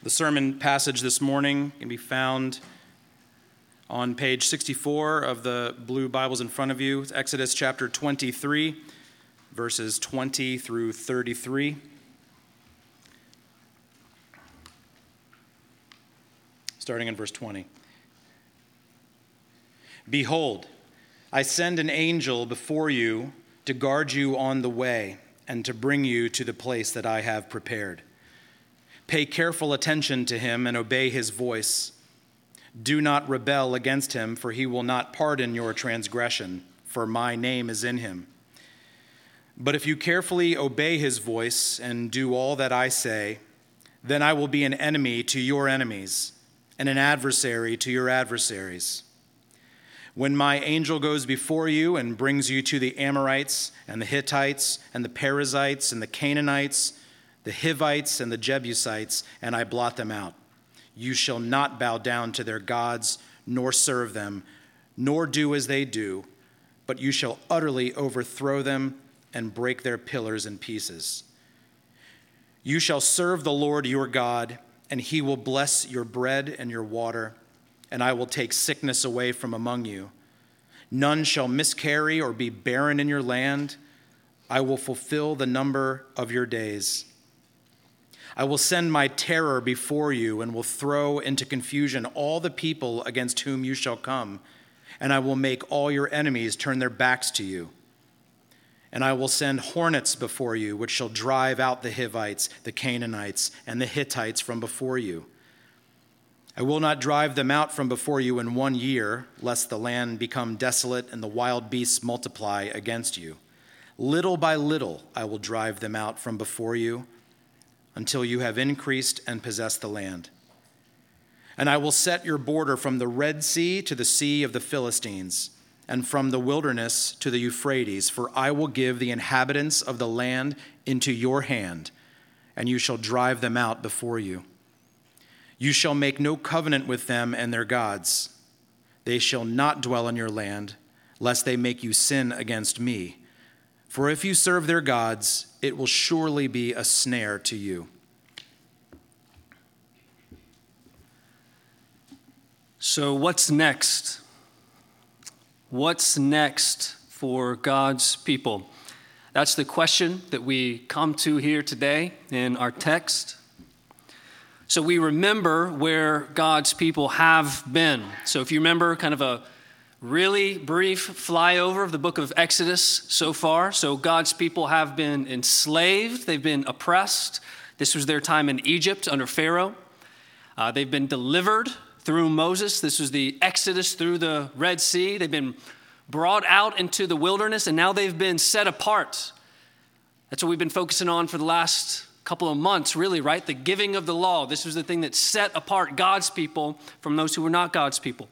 The sermon passage this morning can be found on page 64 of the blue Bibles in front of you. It's Exodus chapter 23, verses 20 through 33. Starting in verse 20. Behold, I send an angel before you to guard you on the way and to bring you to the place that I have prepared. Pay careful attention to him and obey his voice. Do not rebel against him, for he will not pardon your transgression, for my name is in him. But if you carefully obey his voice and do all that I say, then I will be an enemy to your enemies and an adversary to your adversaries. When my angel goes before you and brings you to the Amorites and the Hittites and the Perizzites and the Canaanites, the Hivites and the Jebusites, and I blot them out. You shall not bow down to their gods, nor serve them, nor do as they do, but you shall utterly overthrow them and break their pillars in pieces. You shall serve the Lord your God, and he will bless your bread and your water, and I will take sickness away from among you. None shall miscarry or be barren in your land. I will fulfill the number of your days. I will send my terror before you and will throw into confusion all the people against whom you shall come, and I will make all your enemies turn their backs to you. And I will send hornets before you, which shall drive out the Hivites, the Canaanites, and the Hittites from before you. I will not drive them out from before you in one year, lest the land become desolate and the wild beasts multiply against you. Little by little I will drive them out from before you until you have increased and possessed the land. And I will set your border from the Red Sea to the Sea of the Philistines, and from the wilderness to the Euphrates, for I will give the inhabitants of the land into your hand, and you shall drive them out before you. You shall make no covenant with them and their gods. They shall not dwell in your land, lest they make you sin against me. For if you serve their gods, it will surely be a snare to you. So, what's next? What's next for God's people? That's the question that we come to here today in our text. So, we remember where God's people have been. So, if you remember, kind of a really brief flyover of the book of Exodus so far. So, God's people have been enslaved, they've been oppressed. This was their time in Egypt under Pharaoh. Uh, they've been delivered through Moses. This was the Exodus through the Red Sea. They've been brought out into the wilderness, and now they've been set apart. That's what we've been focusing on for the last couple of months, really, right? The giving of the law. This was the thing that set apart God's people from those who were not God's people.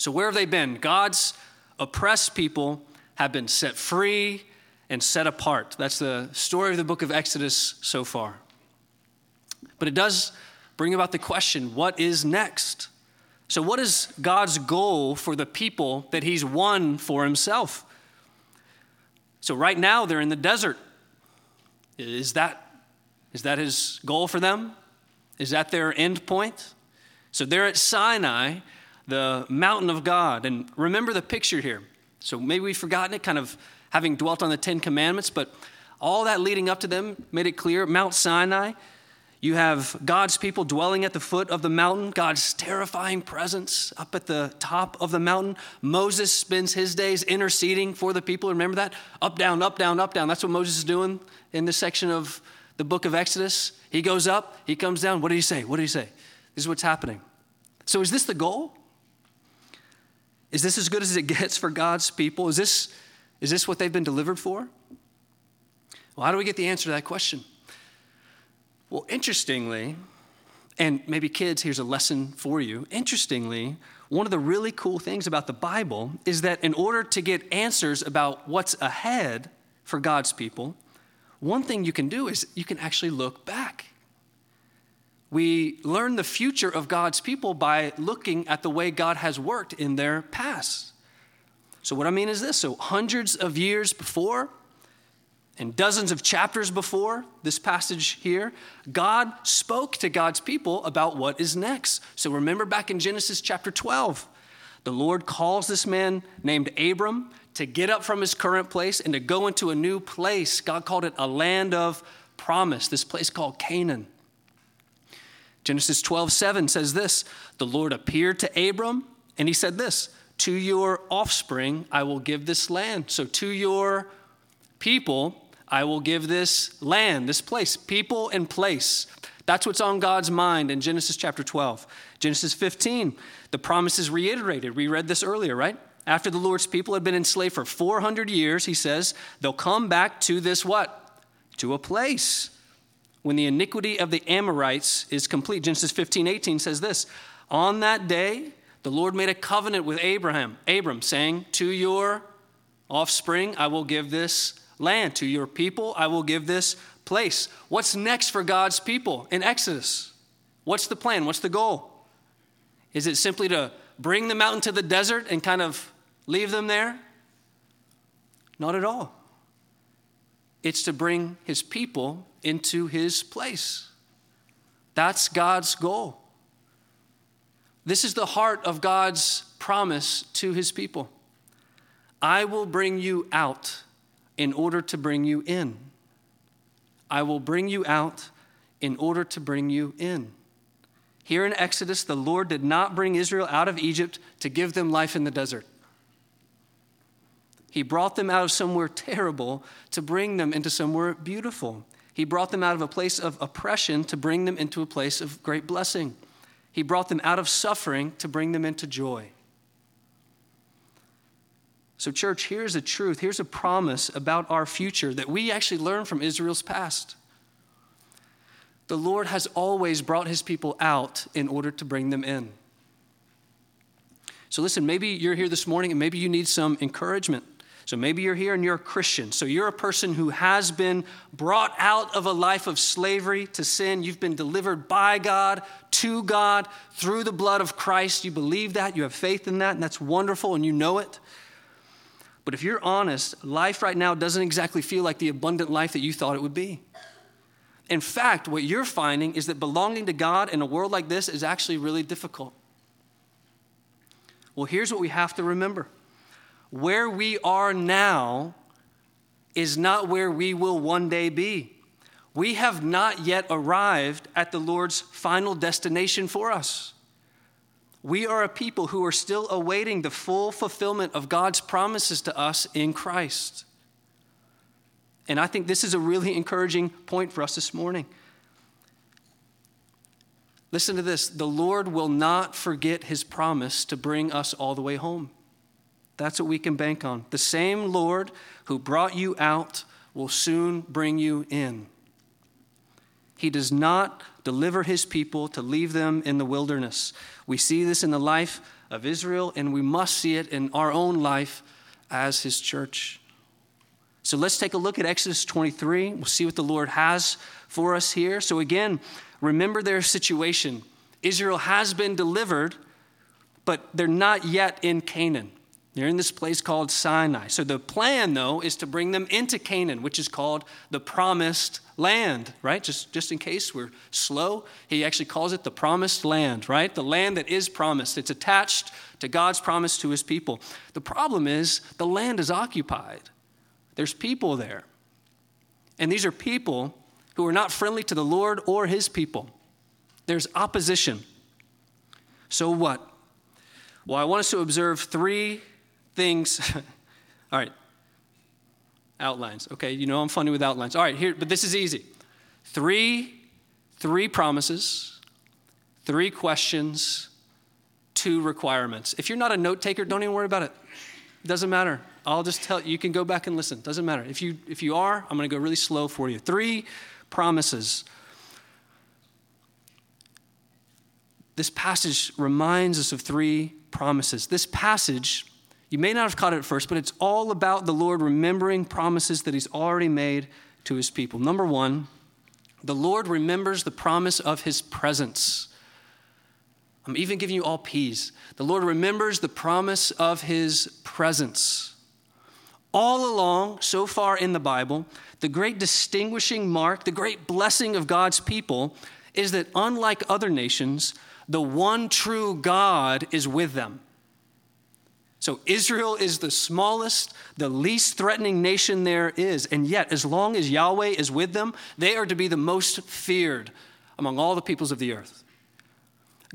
So, where have they been? God's oppressed people have been set free and set apart. That's the story of the book of Exodus so far. But it does bring about the question what is next? So, what is God's goal for the people that He's won for Himself? So, right now, they're in the desert. Is that, is that His goal for them? Is that their end point? So, they're at Sinai the mountain of God. And remember the picture here. So maybe we've forgotten it, kind of having dwelt on the Ten Commandments, but all that leading up to them made it clear. Mount Sinai, you have God's people dwelling at the foot of the mountain, God's terrifying presence up at the top of the mountain. Moses spends his days interceding for the people. Remember that? Up, down, up, down, up, down. That's what Moses is doing in this section of the book of Exodus. He goes up, he comes down. What did he say? What did he say? This is what's happening. So, is this the goal? Is this as good as it gets for God's people? Is this, is this what they've been delivered for? Well, how do we get the answer to that question? Well, interestingly, and maybe kids, here's a lesson for you. Interestingly, one of the really cool things about the Bible is that in order to get answers about what's ahead for God's people, one thing you can do is you can actually look back. We learn the future of God's people by looking at the way God has worked in their past. So, what I mean is this so, hundreds of years before, and dozens of chapters before this passage here, God spoke to God's people about what is next. So remember back in Genesis chapter 12, the Lord calls this man named Abram to get up from his current place and to go into a new place. God called it a land of promise, this place called Canaan. Genesis 12, 7 says this The Lord appeared to Abram and he said this To your offspring I will give this land. So to your people I will give this land, this place, people and place. That's what's on God's mind in Genesis chapter 12. Genesis 15, the promise is reiterated. We read this earlier, right? After the Lord's people had been enslaved for 400 years, he says, they'll come back to this what? To a place when the iniquity of the Amorites is complete. Genesis 15, 18 says this On that day, the Lord made a covenant with Abraham, Abram, saying, To your offspring I will give this land. To your people, I will give this place. What's next for God's people in Exodus? What's the plan? What's the goal? Is it simply to bring them out into the desert and kind of leave them there? Not at all. It's to bring his people into his place. That's God's goal. This is the heart of God's promise to his people. I will bring you out in order to bring you in. I will bring you out in order to bring you in. Here in Exodus, the Lord did not bring Israel out of Egypt to give them life in the desert. He brought them out of somewhere terrible to bring them into somewhere beautiful. He brought them out of a place of oppression to bring them into a place of great blessing. He brought them out of suffering to bring them into joy. So, church, here's a truth, here's a promise about our future that we actually learn from Israel's past. The Lord has always brought his people out in order to bring them in. So, listen, maybe you're here this morning and maybe you need some encouragement. So maybe you're here and you're a Christian. So you're a person who has been brought out of a life of slavery to sin. You've been delivered by God, to God, through the blood of Christ. You believe that, you have faith in that, and that's wonderful, and you know it. But if you're honest, life right now doesn't exactly feel like the abundant life that you thought it would be. In fact, what you're finding is that belonging to God in a world like this is actually really difficult. Well, here's what we have to remember where we are now is not where we will one day be. We have not yet arrived at the Lord's final destination for us. We are a people who are still awaiting the full fulfillment of God's promises to us in Christ. And I think this is a really encouraging point for us this morning. Listen to this the Lord will not forget his promise to bring us all the way home. That's what we can bank on. The same Lord who brought you out will soon bring you in. He does not deliver his people to leave them in the wilderness. We see this in the life of Israel, and we must see it in our own life as his church. So let's take a look at Exodus 23. We'll see what the Lord has for us here. So, again, remember their situation. Israel has been delivered, but they're not yet in Canaan. They're in this place called Sinai. So the plan, though, is to bring them into Canaan, which is called the promised land, right? Just, just in case we're slow, he actually calls it the promised land, right? The land that is promised. It's attached to God's promise to his people. The problem is the land is occupied, there's people there. And these are people who are not friendly to the Lord or his people. There's opposition. So what? Well, I want us to observe three things. All right. Outlines. Okay, you know I'm funny with outlines. All right, here, but this is easy. Three, three promises, three questions, two requirements. If you're not a note taker, don't even worry about it. It doesn't matter. I'll just tell you, you can go back and listen. Doesn't matter. If you if you are, I'm going to go really slow for you. Three promises. This passage reminds us of three promises. This passage you may not have caught it at first, but it's all about the Lord remembering promises that He's already made to His people. Number one, the Lord remembers the promise of His presence. I'm even giving you all P's. The Lord remembers the promise of His presence. All along, so far in the Bible, the great distinguishing mark, the great blessing of God's people is that unlike other nations, the one true God is with them. So Israel is the smallest, the least threatening nation there is. And yet, as long as Yahweh is with them, they are to be the most feared among all the peoples of the earth.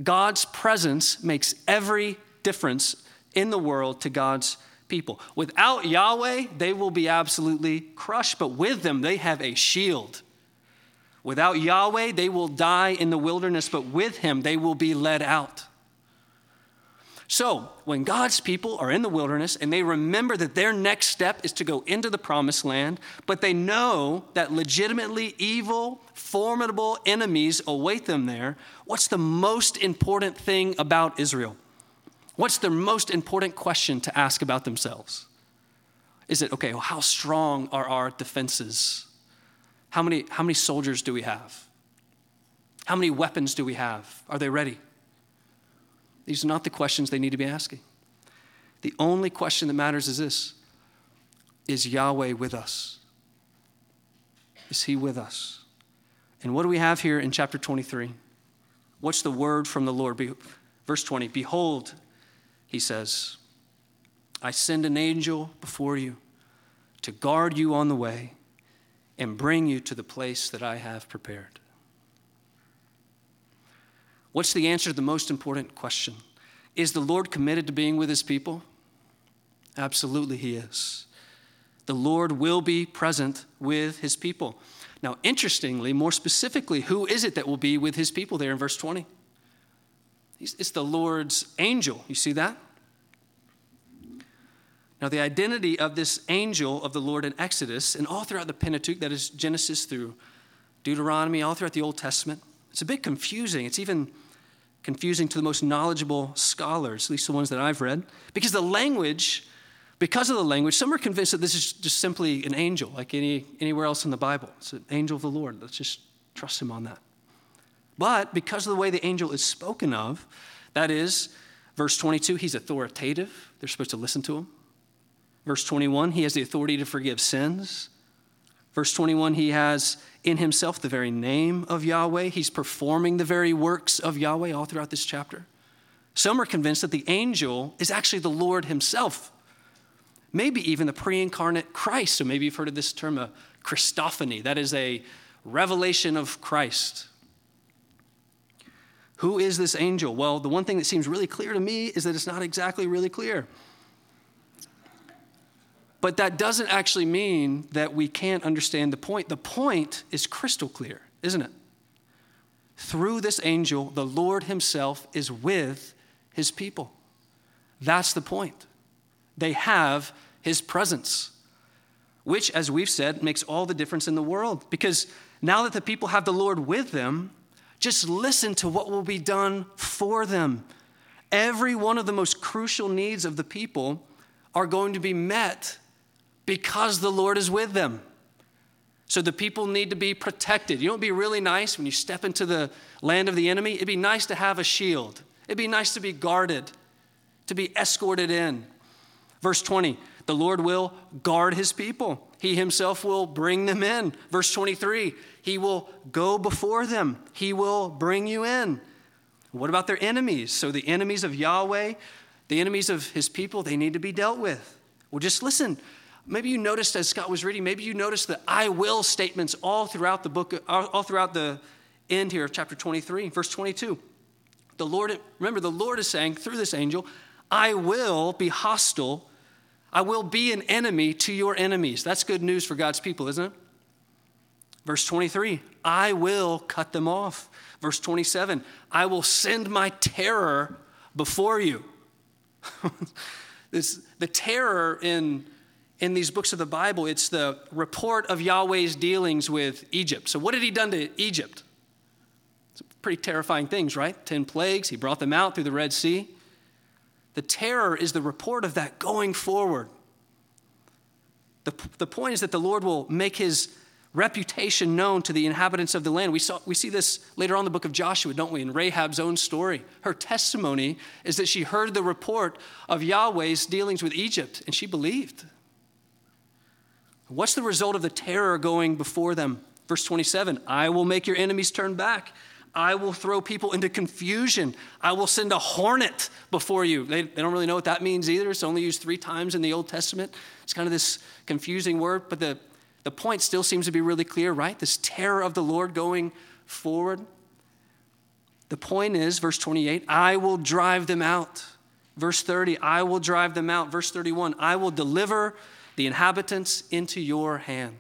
God's presence makes every difference in the world to God's people. Without Yahweh, they will be absolutely crushed, but with them, they have a shield. Without Yahweh, they will die in the wilderness, but with him, they will be led out. So, when God's people are in the wilderness and they remember that their next step is to go into the promised land, but they know that legitimately evil, formidable enemies await them there, what's the most important thing about Israel? What's the most important question to ask about themselves? Is it, okay, well, how strong are our defenses? How many, how many soldiers do we have? How many weapons do we have? Are they ready? These are not the questions they need to be asking. The only question that matters is this Is Yahweh with us? Is He with us? And what do we have here in chapter 23? What's the word from the Lord? Verse 20 Behold, He says, I send an angel before you to guard you on the way and bring you to the place that I have prepared. What's the answer to the most important question? Is the Lord committed to being with his people? Absolutely, he is. The Lord will be present with his people. Now, interestingly, more specifically, who is it that will be with his people there in verse 20? It's the Lord's angel. You see that? Now, the identity of this angel of the Lord in Exodus and all throughout the Pentateuch, that is Genesis through Deuteronomy, all throughout the Old Testament, it's a bit confusing. It's even confusing to the most knowledgeable scholars, at least the ones that I've read, because the language, because of the language, some are convinced that this is just simply an angel, like any, anywhere else in the Bible. It's an angel of the Lord. Let's just trust him on that. But because of the way the angel is spoken of, that is, verse 22, he's authoritative. They're supposed to listen to him. Verse 21, he has the authority to forgive sins. Verse 21, he has in himself the very name of Yahweh. He's performing the very works of Yahweh all throughout this chapter. Some are convinced that the angel is actually the Lord himself, maybe even the pre incarnate Christ. So maybe you've heard of this term, a Christophany. That is a revelation of Christ. Who is this angel? Well, the one thing that seems really clear to me is that it's not exactly really clear. But that doesn't actually mean that we can't understand the point. The point is crystal clear, isn't it? Through this angel, the Lord Himself is with His people. That's the point. They have His presence, which, as we've said, makes all the difference in the world. Because now that the people have the Lord with them, just listen to what will be done for them. Every one of the most crucial needs of the people are going to be met because the Lord is with them. So the people need to be protected. You know, it'd be really nice when you step into the land of the enemy? It'd be nice to have a shield. It'd be nice to be guarded, to be escorted in. Verse 20, the Lord will guard his people. He himself will bring them in. Verse 23, he will go before them. He will bring you in. What about their enemies? So the enemies of Yahweh, the enemies of his people, they need to be dealt with. Well, just listen. Maybe you noticed as Scott was reading, maybe you noticed the I will statements all throughout the book, all throughout the end here of chapter 23, verse 22. The Lord, remember, the Lord is saying through this angel, I will be hostile. I will be an enemy to your enemies. That's good news for God's people, isn't it? Verse 23, I will cut them off. Verse 27, I will send my terror before you. this, the terror in in these books of the Bible, it's the report of Yahweh's dealings with Egypt. So, what had he done to Egypt? It's pretty terrifying things, right? Ten plagues, he brought them out through the Red Sea. The terror is the report of that going forward. The, the point is that the Lord will make his reputation known to the inhabitants of the land. We, saw, we see this later on in the book of Joshua, don't we? In Rahab's own story. Her testimony is that she heard the report of Yahweh's dealings with Egypt, and she believed. What's the result of the terror going before them? Verse 27 I will make your enemies turn back. I will throw people into confusion. I will send a hornet before you. They, they, don't really know what that means either. It's only used three times in the Old Testament. It's kind of this confusing word, but the, the point still seems to be really clear, right? This terror of the Lord going forward. The point is, verse 28, I will drive them out. Verse 30, I will drive them out. Verse 31, I will deliver the inhabitants into your hand.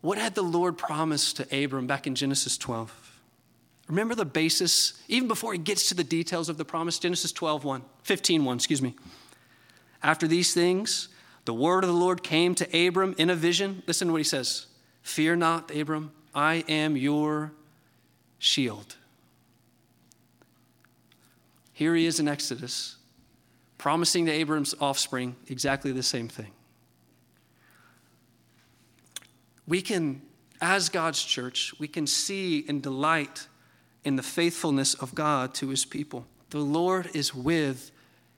What had the Lord promised to Abram back in Genesis 12? Remember the basis, even before he gets to the details of the promise, Genesis 12, 1, 15, 1, excuse me. After these things, the word of the Lord came to Abram in a vision. Listen to what he says Fear not, Abram, I am your shield. Here he is in Exodus, promising to Abram's offspring exactly the same thing. We can, as God's church, we can see and delight in the faithfulness of God to his people. The Lord is with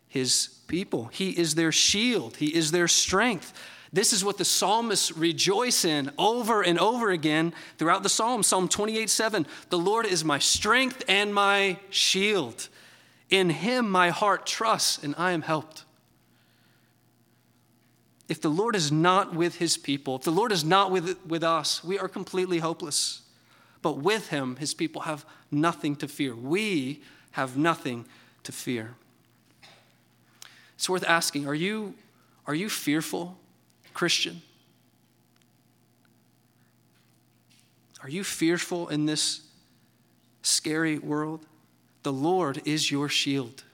his people, he is their shield, he is their strength. This is what the psalmists rejoice in over and over again throughout the psalm. Psalm 28 7 The Lord is my strength and my shield. In him my heart trusts, and I am helped. If the Lord is not with his people, if the Lord is not with, with us, we are completely hopeless. But with him, his people have nothing to fear. We have nothing to fear. It's worth asking are you, are you fearful, Christian? Are you fearful in this scary world? The Lord is your shield.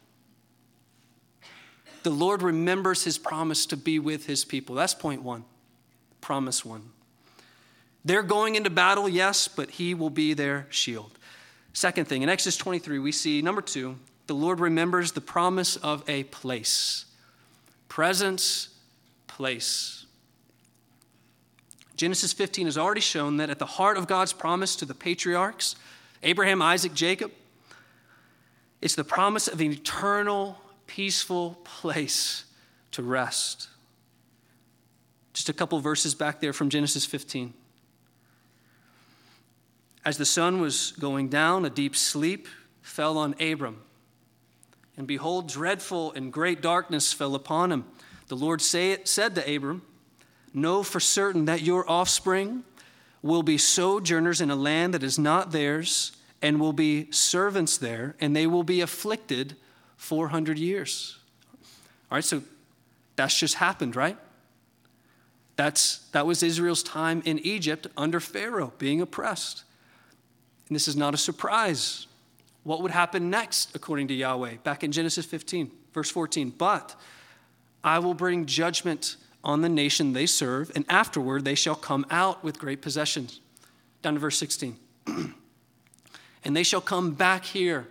The Lord remembers his promise to be with his people. That's point one. Promise one. They're going into battle, yes, but he will be their shield. Second thing, in Exodus 23, we see number two, the Lord remembers the promise of a place. Presence, place. Genesis 15 has already shown that at the heart of God's promise to the patriarchs, Abraham, Isaac, Jacob, it's the promise of an eternal, peaceful place to rest. Just a couple verses back there from Genesis 15. As the sun was going down, a deep sleep fell on Abram. And behold, dreadful and great darkness fell upon him. The Lord say, said to Abram, Know for certain that your offspring will be sojourners in a land that is not theirs and will be servants there, and they will be afflicted 400 years. All right, so that's just happened, right? That's, that was Israel's time in Egypt under Pharaoh, being oppressed. And this is not a surprise. What would happen next, according to Yahweh? Back in Genesis 15, verse 14. But I will bring judgment on the nation they serve, and afterward they shall come out with great possessions. Down to verse 16. And they shall come back here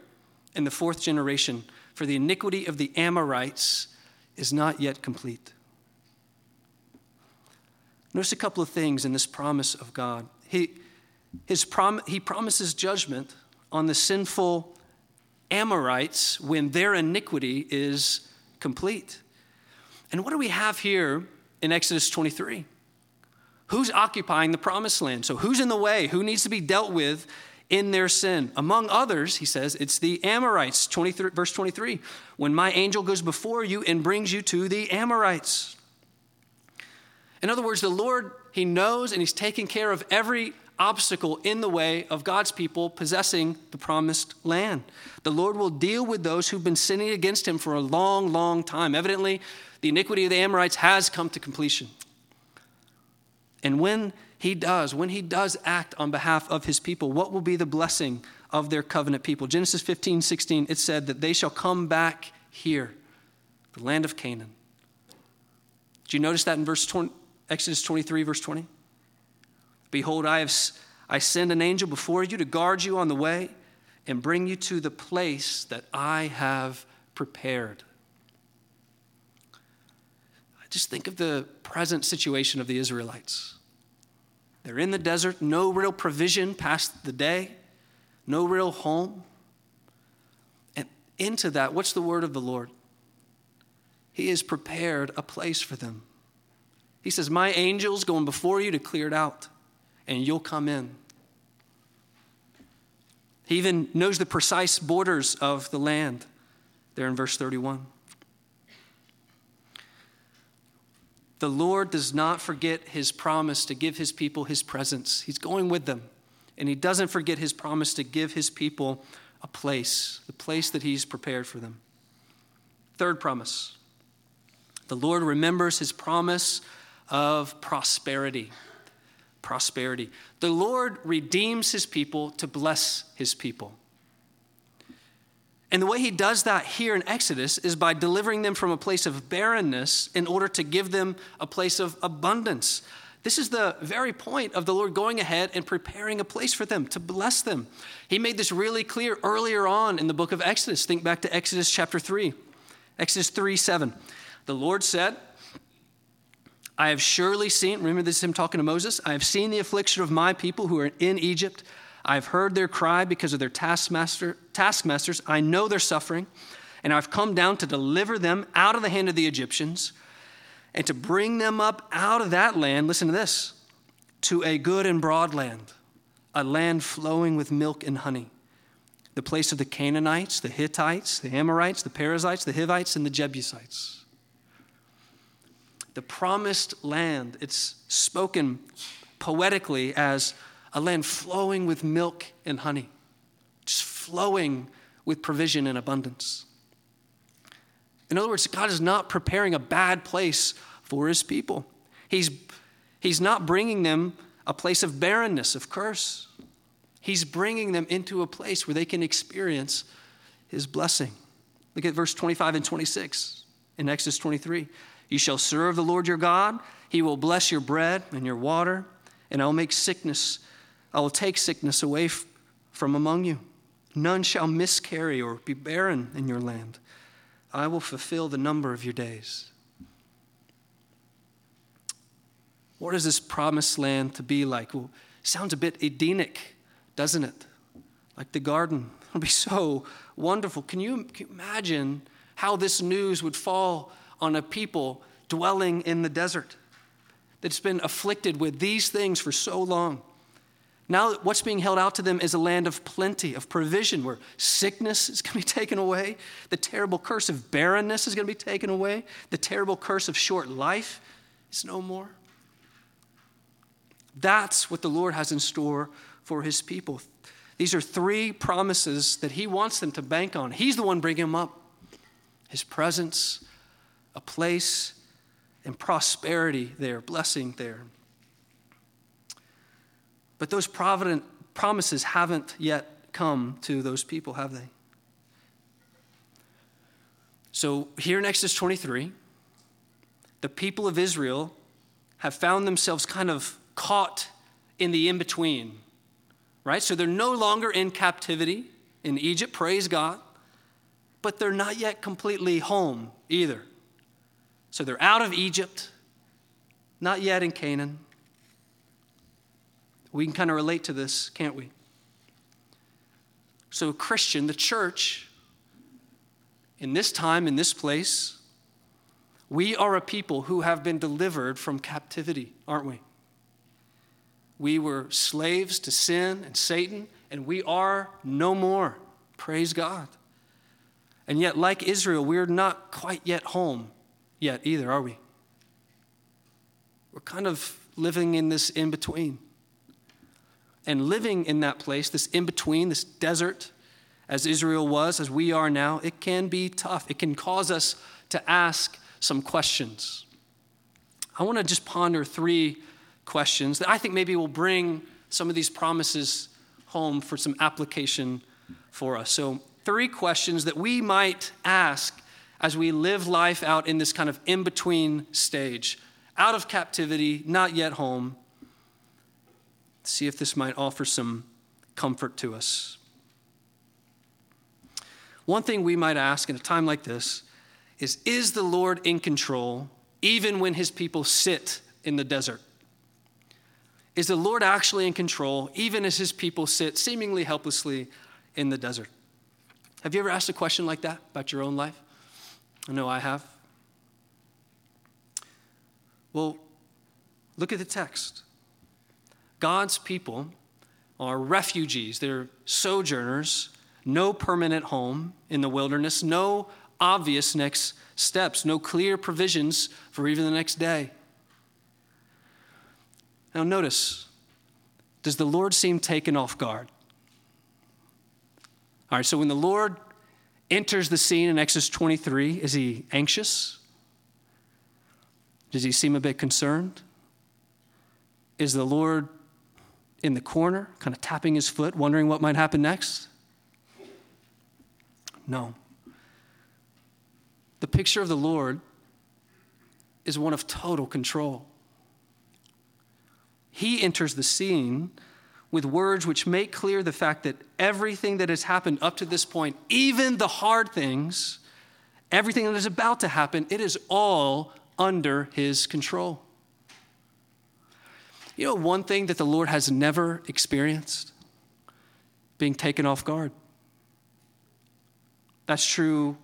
in the fourth generation, for the iniquity of the Amorites is not yet complete. Notice a couple of things in this promise of God. He, his prom, he promises judgment on the sinful Amorites when their iniquity is complete. And what do we have here in Exodus 23? Who's occupying the promised land? So, who's in the way? Who needs to be dealt with in their sin. Among others, he says, it's the Amorites, 23, verse 23. When my angel goes before you and brings you to the Amorites. In other words, the Lord, he knows and he's taking care of every obstacle in the way of God's people possessing the promised land. The Lord will deal with those who've been sinning against him for a long, long time. Evidently, the iniquity of the Amorites has come to completion. And when he does, when he does act on behalf of his people, what will be the blessing of their covenant people? Genesis 15, 16, it said that they shall come back here, the land of Canaan. Did you notice that in verse 20, Exodus 23, verse 20? Behold, I, have, I send an angel before you to guard you on the way and bring you to the place that I have prepared. Just think of the present situation of the Israelites. They're in the desert, no real provision past the day, no real home. And into that, what's the word of the Lord? He has prepared a place for them. He says, My angel's going before you to clear it out, and you'll come in. He even knows the precise borders of the land, there in verse 31. The Lord does not forget his promise to give his people his presence. He's going with them. And he doesn't forget his promise to give his people a place, the place that he's prepared for them. Third promise the Lord remembers his promise of prosperity. Prosperity. The Lord redeems his people to bless his people. And the way he does that here in Exodus is by delivering them from a place of barrenness in order to give them a place of abundance. This is the very point of the Lord going ahead and preparing a place for them to bless them. He made this really clear earlier on in the book of Exodus. Think back to Exodus chapter 3. Exodus 3 7. The Lord said, I have surely seen, remember this is him talking to Moses, I have seen the affliction of my people who are in Egypt. I've heard their cry because of their taskmaster, taskmasters. I know their suffering, and I've come down to deliver them out of the hand of the Egyptians and to bring them up out of that land, listen to this, to a good and broad land, a land flowing with milk and honey, the place of the Canaanites, the Hittites, the Amorites, the Perizzites, the Hivites, and the Jebusites. The promised land, it's spoken poetically as a land flowing with milk and honey, just flowing with provision and abundance. In other words, God is not preparing a bad place for his people. He's, he's not bringing them a place of barrenness, of curse. He's bringing them into a place where they can experience his blessing. Look at verse 25 and 26 in Exodus 23. You shall serve the Lord your God. He will bless your bread and your water, and I'll make sickness, I will take sickness away from among you. None shall miscarry or be barren in your land. I will fulfill the number of your days. What is this promised land to be like? Well, sounds a bit Edenic, doesn't it? Like the garden. It'll be so wonderful. Can you, can you imagine how this news would fall on a people dwelling in the desert that's been afflicted with these things for so long? Now, what's being held out to them is a land of plenty, of provision, where sickness is going to be taken away, the terrible curse of barrenness is going to be taken away, the terrible curse of short life is no more. That's what the Lord has in store for his people. These are three promises that he wants them to bank on. He's the one bringing them up his presence, a place, and prosperity there, blessing there. But those provident promises haven't yet come to those people, have they? So here in Exodus 23, the people of Israel have found themselves kind of caught in the in between, right? So they're no longer in captivity in Egypt, praise God, but they're not yet completely home either. So they're out of Egypt, not yet in Canaan. We can kind of relate to this, can't we? So, Christian, the church, in this time, in this place, we are a people who have been delivered from captivity, aren't we? We were slaves to sin and Satan, and we are no more. Praise God. And yet, like Israel, we're not quite yet home yet either, are we? We're kind of living in this in between. And living in that place, this in between, this desert, as Israel was, as we are now, it can be tough. It can cause us to ask some questions. I want to just ponder three questions that I think maybe will bring some of these promises home for some application for us. So, three questions that we might ask as we live life out in this kind of in between stage out of captivity, not yet home. See if this might offer some comfort to us. One thing we might ask in a time like this is Is the Lord in control even when his people sit in the desert? Is the Lord actually in control, even as his people sit seemingly helplessly in the desert? Have you ever asked a question like that about your own life? I know I have. Well, look at the text. God's people are refugees, they're sojourners, no permanent home in the wilderness, no obvious next steps, no clear provisions for even the next day. Now, notice does the Lord seem taken off guard? All right, so when the Lord enters the scene in Exodus 23, is he anxious? Does he seem a bit concerned? Is the Lord in the corner, kind of tapping his foot, wondering what might happen next? No. The picture of the Lord is one of total control. He enters the scene with words which make clear the fact that everything that has happened up to this point, even the hard things, everything that is about to happen, it is all under his control. You know, one thing that the Lord has never experienced? Being taken off guard. That's true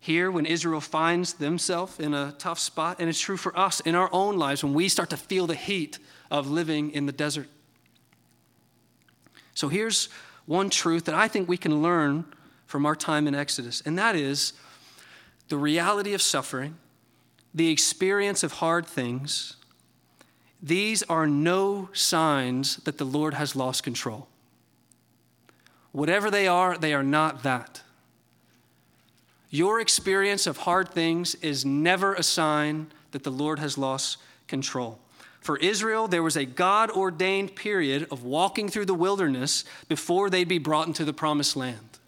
here when Israel finds themselves in a tough spot, and it's true for us in our own lives when we start to feel the heat of living in the desert. So here's one truth that I think we can learn from our time in Exodus, and that is the reality of suffering, the experience of hard things. These are no signs that the Lord has lost control. Whatever they are, they are not that. Your experience of hard things is never a sign that the Lord has lost control. For Israel, there was a God ordained period of walking through the wilderness before they'd be brought into the promised land.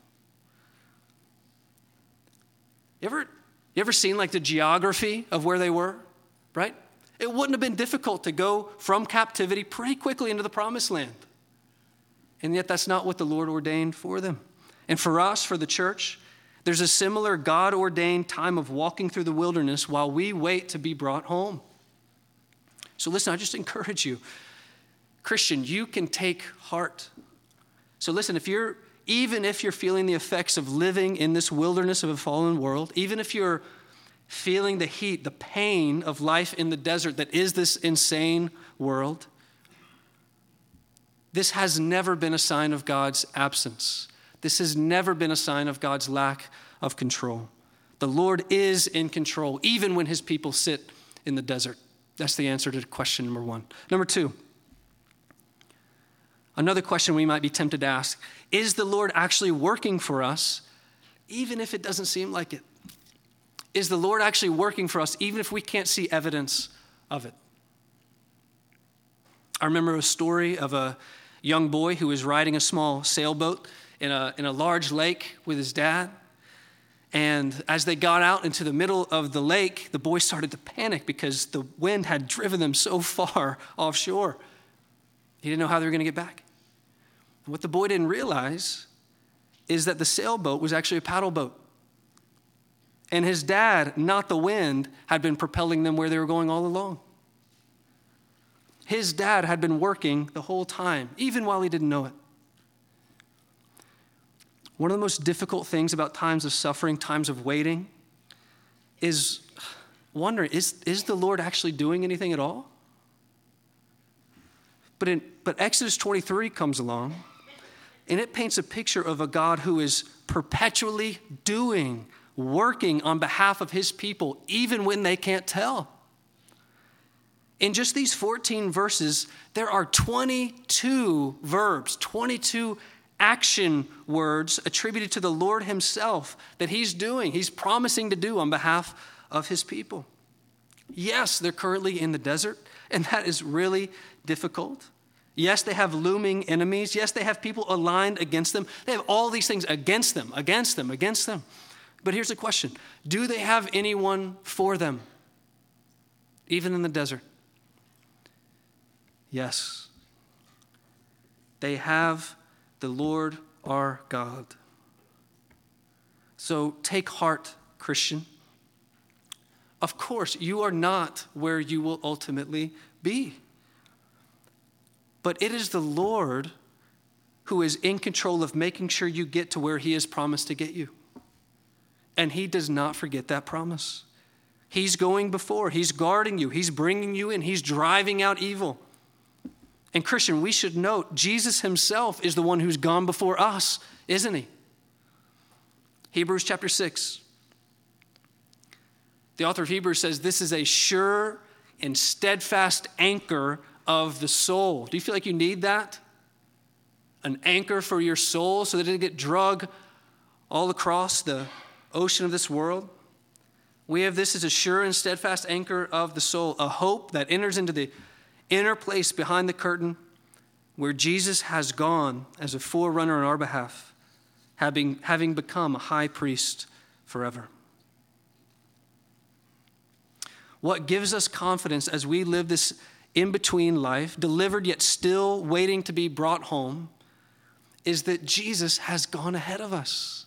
You ever, you ever seen like the geography of where they were? Right? It wouldn't have been difficult to go from captivity pretty quickly into the promised land. And yet, that's not what the Lord ordained for them. And for us, for the church, there's a similar God ordained time of walking through the wilderness while we wait to be brought home. So, listen, I just encourage you. Christian, you can take heart. So, listen, if you're, even if you're feeling the effects of living in this wilderness of a fallen world, even if you're feeling the heat, the pain of life in the desert that is this insane world, this has never been a sign of God's absence. This has never been a sign of God's lack of control. The Lord is in control, even when his people sit in the desert. That's the answer to question number one. Number two, another question we might be tempted to ask is the Lord actually working for us, even if it doesn't seem like it? Is the Lord actually working for us, even if we can't see evidence of it? I remember a story of a young boy who was riding a small sailboat in a, in a large lake with his dad. And as they got out into the middle of the lake, the boy started to panic because the wind had driven them so far offshore. He didn't know how they were going to get back. And what the boy didn't realize is that the sailboat was actually a paddle boat. And his dad, not the wind, had been propelling them where they were going all along. His dad had been working the whole time, even while he didn't know it. One of the most difficult things about times of suffering, times of waiting, is wondering is, is the Lord actually doing anything at all? But, in, but Exodus 23 comes along and it paints a picture of a God who is perpetually doing, working on behalf of his people, even when they can't tell. In just these 14 verses, there are 22 verbs, 22 action words attributed to the Lord Himself that He's doing, He's promising to do on behalf of His people. Yes, they're currently in the desert, and that is really difficult. Yes, they have looming enemies. Yes, they have people aligned against them. They have all these things against them, against them, against them. But here's the question Do they have anyone for them, even in the desert? Yes. They have the Lord our God. So take heart, Christian. Of course, you are not where you will ultimately be. But it is the Lord who is in control of making sure you get to where He has promised to get you. And He does not forget that promise. He's going before, He's guarding you, He's bringing you in, He's driving out evil. And, Christian, we should note Jesus Himself is the one who's gone before us, isn't He? Hebrews chapter 6. The author of Hebrews says this is a sure and steadfast anchor of the soul. Do you feel like you need that? An anchor for your soul so that it doesn't get drug all across the ocean of this world? We have this as a sure and steadfast anchor of the soul, a hope that enters into the inner place behind the curtain where Jesus has gone as a forerunner on our behalf, having, having become a high priest forever. What gives us confidence as we live this in between life, delivered yet still waiting to be brought home, is that Jesus has gone ahead of us.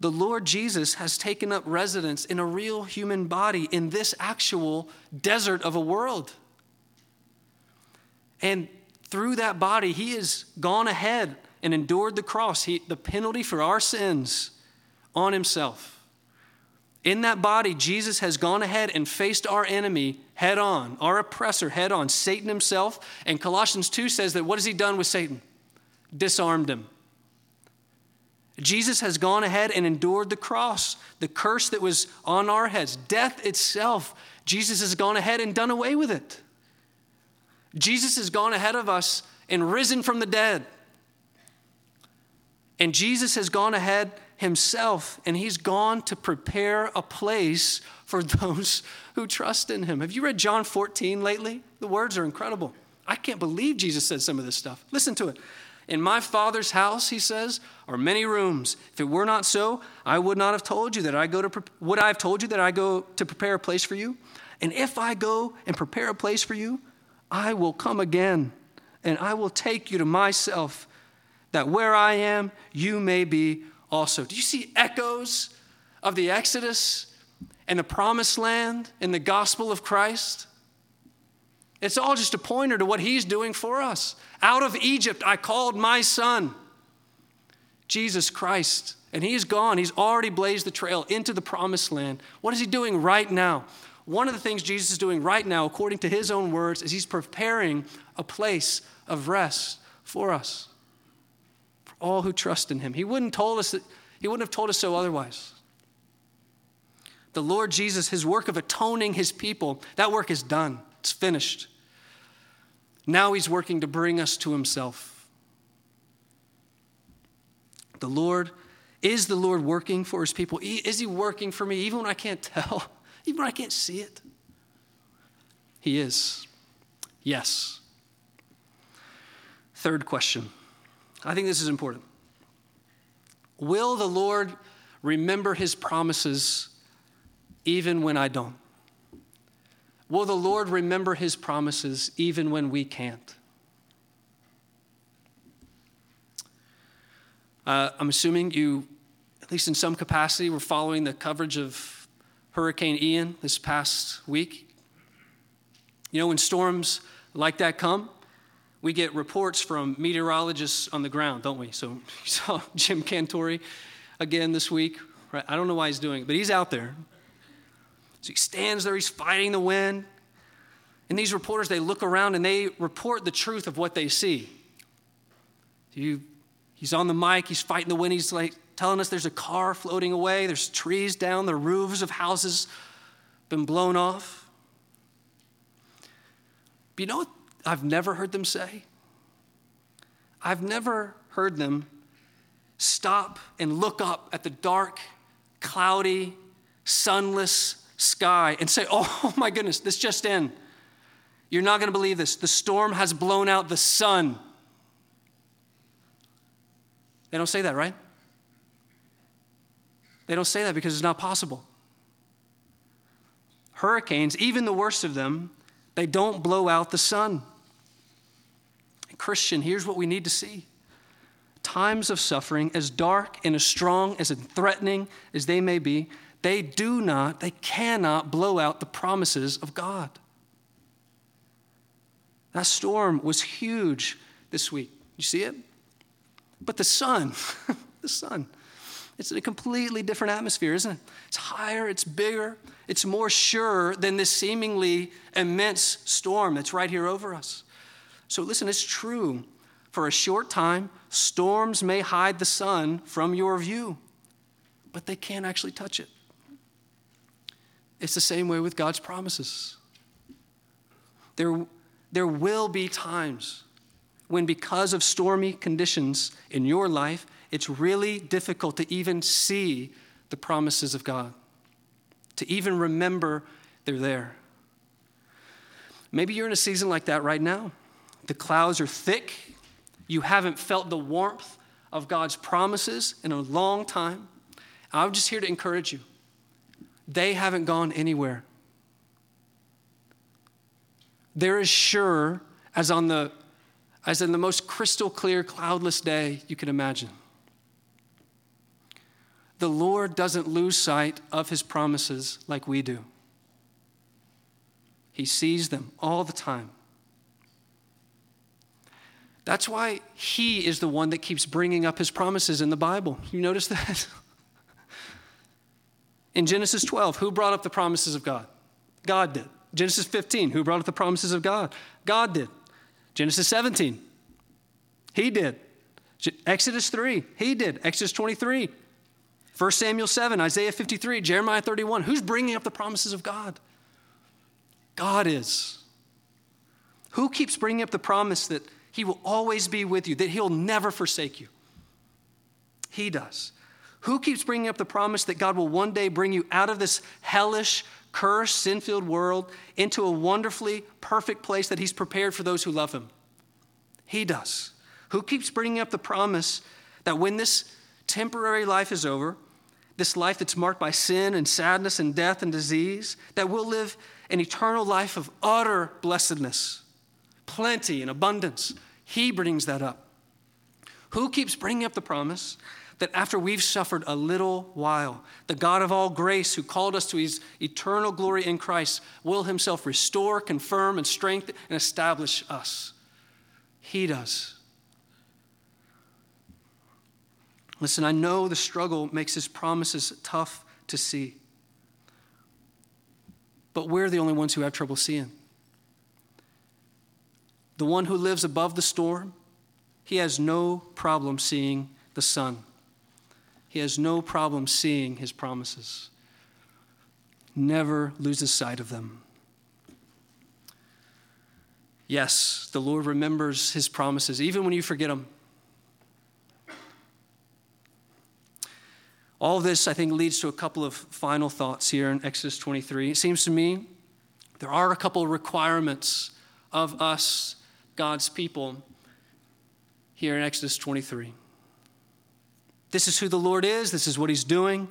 The Lord Jesus has taken up residence in a real human body in this actual desert of a world. And through that body, he has gone ahead and endured the cross, he, the penalty for our sins on himself. In that body, Jesus has gone ahead and faced our enemy head on, our oppressor head on, Satan himself. And Colossians 2 says that what has he done with Satan? Disarmed him. Jesus has gone ahead and endured the cross, the curse that was on our heads, death itself. Jesus has gone ahead and done away with it. Jesus has gone ahead of us and risen from the dead. And Jesus has gone ahead himself, and he's gone to prepare a place for those who trust in him. Have you read John 14 lately? The words are incredible. I can't believe Jesus said some of this stuff. Listen to it. In my Father's house, he says, are many rooms. If it were not so, I would not have told you that I go to would I have told you that I go to prepare a place for you? And if I go and prepare a place for you, I will come again, and I will take you to myself, that where I am, you may be also. Do you see echoes of the Exodus and the promised land in the gospel of Christ? It's all just a pointer to what he's doing for us. Out of Egypt, I called my son, Jesus Christ. And he's gone. He's already blazed the trail into the promised land. What is he doing right now? One of the things Jesus is doing right now, according to his own words, is he's preparing a place of rest for us for all who trust in him. He wouldn't told us that, he wouldn't have told us so otherwise. The Lord Jesus, his work of atoning his people, that work is done. It's finished. Now he's working to bring us to himself. The Lord is the Lord working for his people? Is he working for me even when I can't tell, even when I can't see it? He is. Yes. Third question I think this is important. Will the Lord remember his promises even when I don't? Will the Lord remember his promises even when we can't? Uh, I'm assuming you, at least in some capacity, were following the coverage of Hurricane Ian this past week. You know, when storms like that come, we get reports from meteorologists on the ground, don't we? So you saw Jim Cantore again this week. Right? I don't know why he's doing it, but he's out there. So he stands there, he's fighting the wind. And these reporters, they look around and they report the truth of what they see. He's on the mic, he's fighting the wind, he's like telling us there's a car floating away, there's trees down, the roofs of houses been blown off. But you know what I've never heard them say. I've never heard them stop and look up at the dark, cloudy, sunless sky and say, Oh my goodness, this just in. You're not going to believe this. The storm has blown out the sun. They don't say that, right? They don't say that because it's not possible. Hurricanes, even the worst of them, they don't blow out the sun. Christian, here's what we need to see times of suffering, as dark and as strong, as threatening as they may be, they do not, they cannot blow out the promises of God. That storm was huge this week. You see it? But the sun, the sun, It's in a completely different atmosphere, isn't it? It's higher, it's bigger, it's more sure than this seemingly immense storm that's right here over us. So, listen, it's true. For a short time, storms may hide the sun from your view, but they can't actually touch it. It's the same way with God's promises. There, there will be times when, because of stormy conditions in your life, it's really difficult to even see the promises of God, to even remember they're there. Maybe you're in a season like that right now. The clouds are thick, you haven't felt the warmth of God's promises in a long time. I'm just here to encourage you. They haven't gone anywhere. They're as sure as on the as in the most crystal clear cloudless day you can imagine. The Lord doesn't lose sight of his promises like we do. He sees them all the time. That's why he is the one that keeps bringing up his promises in the Bible. You notice that? in Genesis 12, who brought up the promises of God? God did. Genesis 15, who brought up the promises of God? God did. Genesis 17, he did. Exodus 3, he did. Exodus 23, 1 Samuel 7, Isaiah 53, Jeremiah 31. Who's bringing up the promises of God? God is. Who keeps bringing up the promise that He will always be with you, that He'll never forsake you? He does. Who keeps bringing up the promise that God will one day bring you out of this hellish, cursed, sin filled world into a wonderfully perfect place that He's prepared for those who love Him? He does. Who keeps bringing up the promise that when this temporary life is over, this life that's marked by sin and sadness and death and disease, that we'll live an eternal life of utter blessedness, plenty and abundance. He brings that up. Who keeps bringing up the promise that after we've suffered a little while, the God of all grace, who called us to his eternal glory in Christ, will himself restore, confirm, and strengthen and establish us? He does. Listen, I know the struggle makes his promises tough to see. But we're the only ones who have trouble seeing. The one who lives above the storm, he has no problem seeing the sun. He has no problem seeing his promises. Never loses sight of them. Yes, the Lord remembers his promises, even when you forget them. All this, I think, leads to a couple of final thoughts here in Exodus 23. It seems to me there are a couple of requirements of us, God's people, here in Exodus 23. This is who the Lord is, this is what He's doing.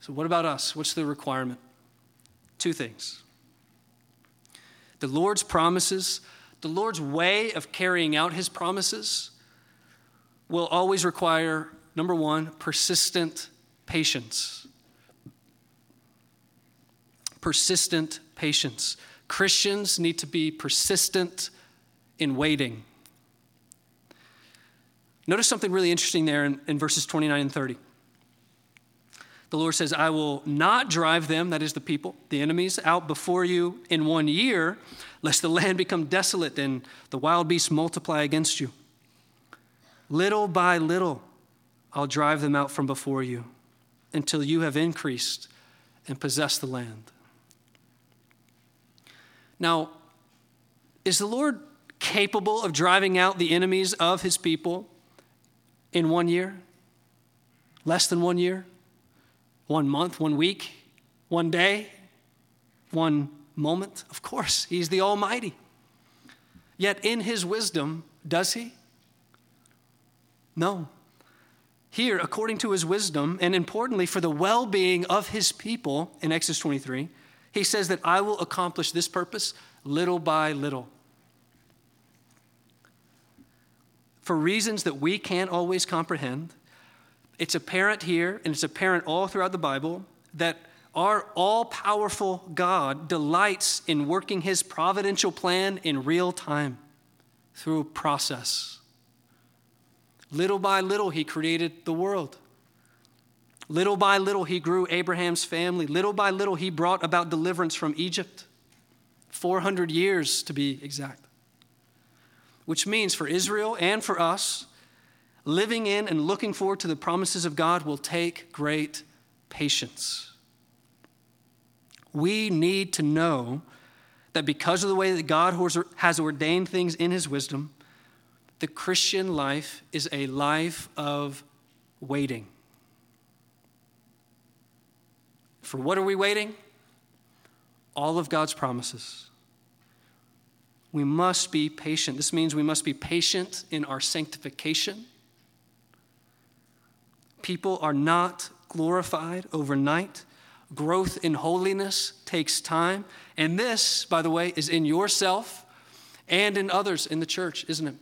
So, what about us? What's the requirement? Two things. The Lord's promises, the Lord's way of carrying out His promises will always require Number one, persistent patience. Persistent patience. Christians need to be persistent in waiting. Notice something really interesting there in, in, verses 29 and 30. The Lord says, I will not drive them, that is the people, the enemies, out before you in one year, lest the land become desolate and the wild beasts multiply against you. Little by little, I'll drive them out from before you until you have increased and possessed the land. Now, is the Lord capable of driving out the enemies of his people in one year? Less than one year? One month? One week? One day? One moment? Of course, he's the Almighty. Yet in his wisdom, does he? No. Here, according to his wisdom, and importantly for the well being of his people in Exodus 23, he says that I will accomplish this purpose little by little. For reasons that we can't always comprehend, it's apparent here, and it's apparent all throughout the Bible, that our all powerful God delights in working his providential plan in real time through process. Little by little, he created the world. Little by little, he grew Abraham's family. Little by little, he brought about deliverance from Egypt. 400 years to be exact. Which means for Israel and for us, living in and looking forward to the promises of God will take great patience. We need to know that because of the way that God has ordained things in his wisdom, the Christian life is a life of waiting. For what are we waiting? All of God's promises. We must be patient. This means we must be patient in our sanctification. People are not glorified overnight. Growth in holiness takes time. And this, by the way, is in yourself and in others in the church, isn't it?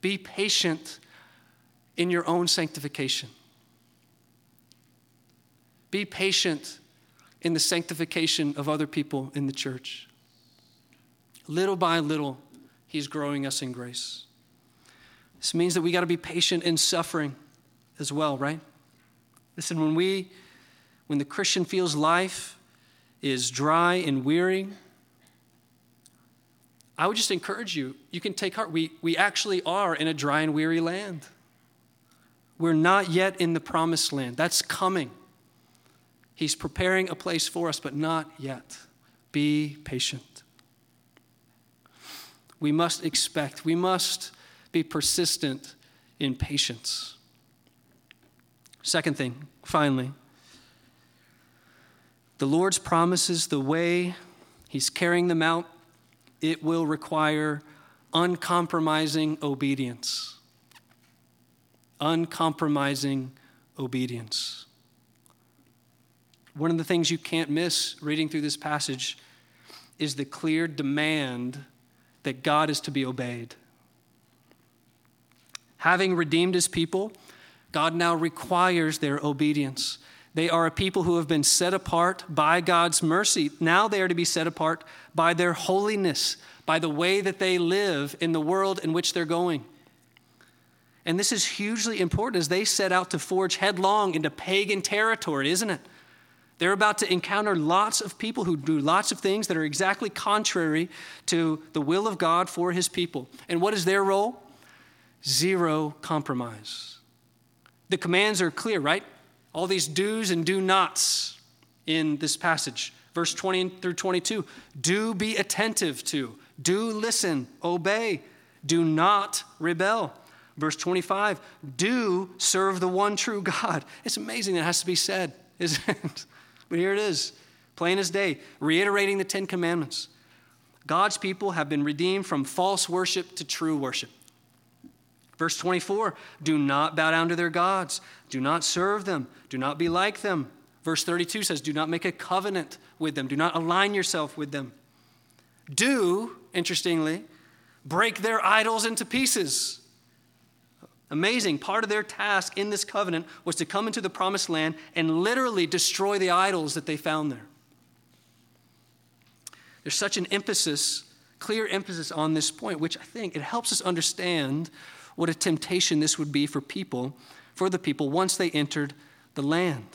Be patient in your own sanctification. Be patient in the sanctification of other people in the church. Little by little, He's growing us in grace. This means that we got to be patient in suffering as well, right? Listen, when we, when the Christian feels life is dry and weary, I would just encourage you, you can take heart. We, we actually are in a dry and weary land. We're not yet in the promised land. That's coming. He's preparing a place for us, but not yet. Be patient. We must expect, we must be persistent in patience. Second thing, finally, the Lord's promises, the way He's carrying them out, it will require uncompromising obedience. Uncompromising obedience. One of the things you can't miss reading through this passage is the clear demand that God is to be obeyed. Having redeemed his people, God now requires their obedience. They are a people who have been set apart by God's mercy. Now they are to be set apart by their holiness, by the way that they live in the world in which they're going. And this is hugely important as they set out to forge headlong into pagan territory, isn't it? They're about to encounter lots of people who do lots of things that are exactly contrary to the will of God for his people. And what is their role? Zero compromise. The commands are clear, right? all these do's and do nots in this passage. Verse 20 through 22 do be attentive to, do listen, obey, do not rebel. Verse 25 do serve the one true God. It's amazing that has to be said, isn't it? But here it is, plain as day, reiterating the Ten Commandments. God's people have been redeemed from false worship to true worship. Verse 24 do not bow down to their gods, do not serve them, do not be like them. Verse 32 says, do not make a covenant with them, do not align yourself with them. Do, interestingly, break their idols into pieces. Amazing. Part of their task in this covenant was to come into the promised land and literally destroy the idols that they found there. There's such an emphasis, clear emphasis on this point, which I think it helps us understand what a temptation this would be for people, for the people once they entered the land.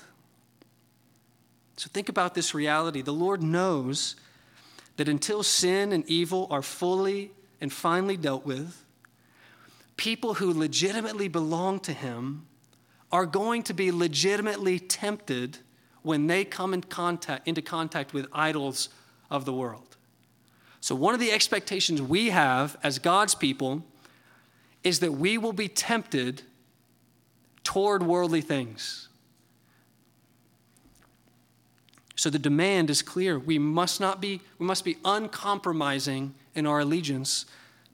So think about this reality. The Lord knows that until sin and evil are fully and finally dealt with, people who legitimately belong to Him are going to be legitimately tempted when they come in contact, into contact with idols of the world. So, one of the expectations we have as God's people is that we will be tempted toward worldly things. So the demand is clear. We must not be we must be uncompromising in our allegiance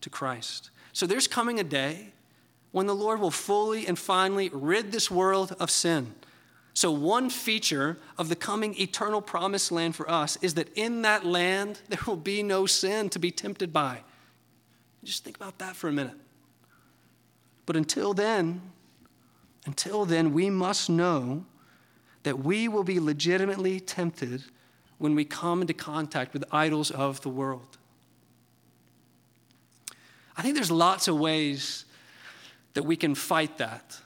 to Christ. So there's coming a day when the Lord will fully and finally rid this world of sin. So one feature of the coming eternal promised land for us is that in that land there will be no sin to be tempted by. Just think about that for a minute. But until then, until then, we must know that we will be legitimately tempted when we come into contact with idols of the world. I think there's lots of ways that we can fight that.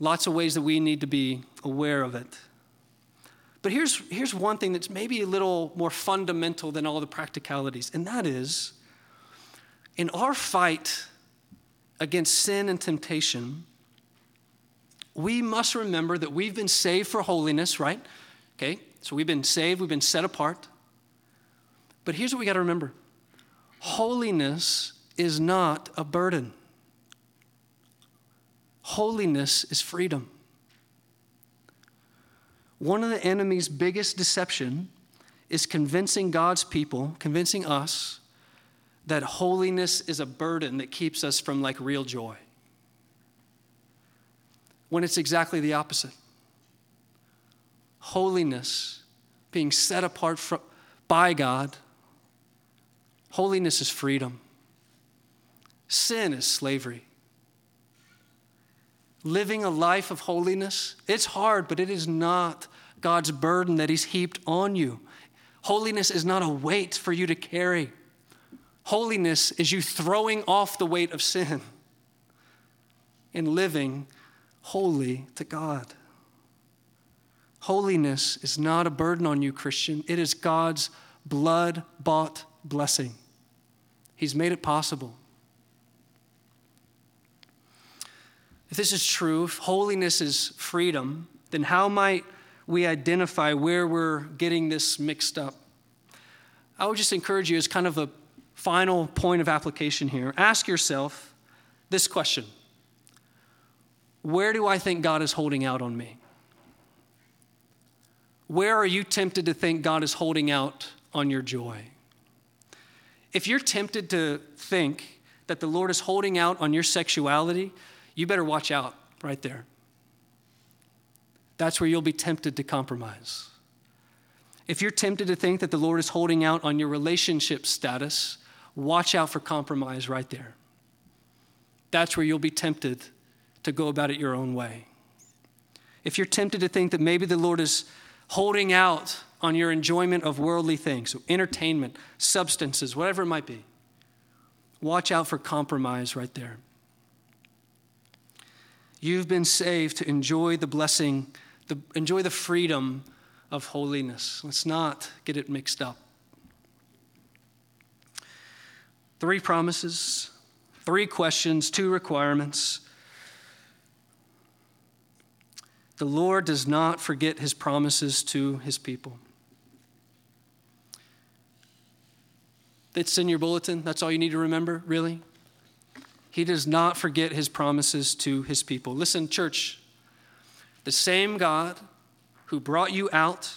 Lots of ways that we need to be aware of it. But here's, here's one thing that's maybe a little more fundamental than all the practicalities, and that is in our fight against sin and temptation, we must remember that we've been saved for holiness, right? Okay, so we've been saved, we've been set apart. But here's what we got to remember holiness is not a burden, holiness is freedom. One of the enemy's biggest deception is convincing God's people, convincing us, that holiness is a burden that keeps us from like real joy. When it's exactly the opposite. Holiness, being set apart from, by God, holiness is freedom. Sin is slavery. Living a life of holiness, it's hard, but it is not God's burden that He's heaped on you. Holiness is not a weight for you to carry. Holiness is you throwing off the weight of sin and living holy to God. Holiness is not a burden on you, Christian. It is God's blood bought blessing. He's made it possible. If this is true, if holiness is freedom, then how might we identify where we're getting this mixed up. I would just encourage you as kind of a final point of application here ask yourself this question Where do I think God is holding out on me? Where are you tempted to think God is holding out on your joy? If you're tempted to think that the Lord is holding out on your sexuality, you better watch out right there that's where you'll be tempted to compromise. If you're tempted to think that the Lord is holding out on your relationship status, watch out for compromise right there. That's where you'll be tempted to go about it your own way. If you're tempted to think that maybe the Lord is holding out on your enjoyment of worldly things, so entertainment, substances, whatever it might be, watch out for compromise right there. You've been saved to enjoy the blessing the, enjoy the freedom of holiness. Let's not get it mixed up. Three promises, three questions, two requirements. The Lord does not forget his promises to his people. That's in your bulletin. That's all you need to remember, really. He does not forget his promises to his people. Listen, church, the same God who brought you out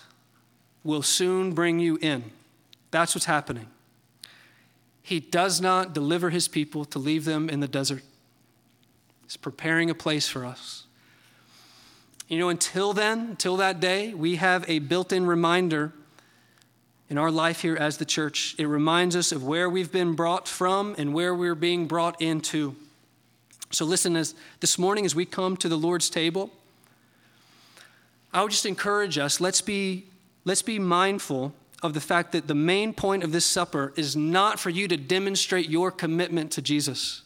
will soon bring you in. That's what's happening. He does not deliver his people to leave them in the desert. He's preparing a place for us. You know, until then, until that day, we have a built in reminder in our life here as the church. It reminds us of where we've been brought from and where we're being brought into. So, listen, as this morning, as we come to the Lord's table, I would just encourage us let's be, let's be mindful of the fact that the main point of this supper is not for you to demonstrate your commitment to Jesus.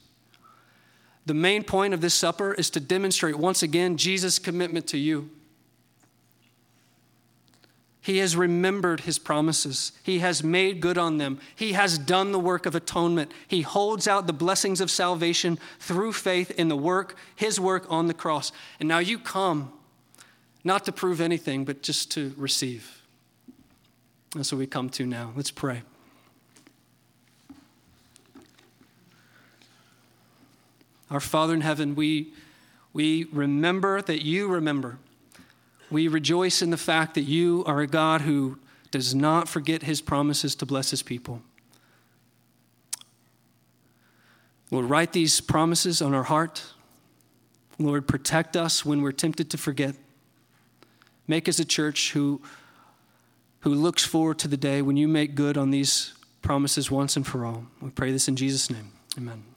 The main point of this supper is to demonstrate once again Jesus' commitment to you. He has remembered his promises. He has made good on them. He has done the work of atonement. He holds out the blessings of salvation through faith in the work, his work on the cross. And now you come not to prove anything, but just to receive. That's what we come to now. Let's pray. Our Father in heaven, we, we remember that you remember. We rejoice in the fact that you are a God who does not forget his promises to bless his people. Lord, write these promises on our heart. Lord, protect us when we're tempted to forget. Make us a church who, who looks forward to the day when you make good on these promises once and for all. We pray this in Jesus' name. Amen.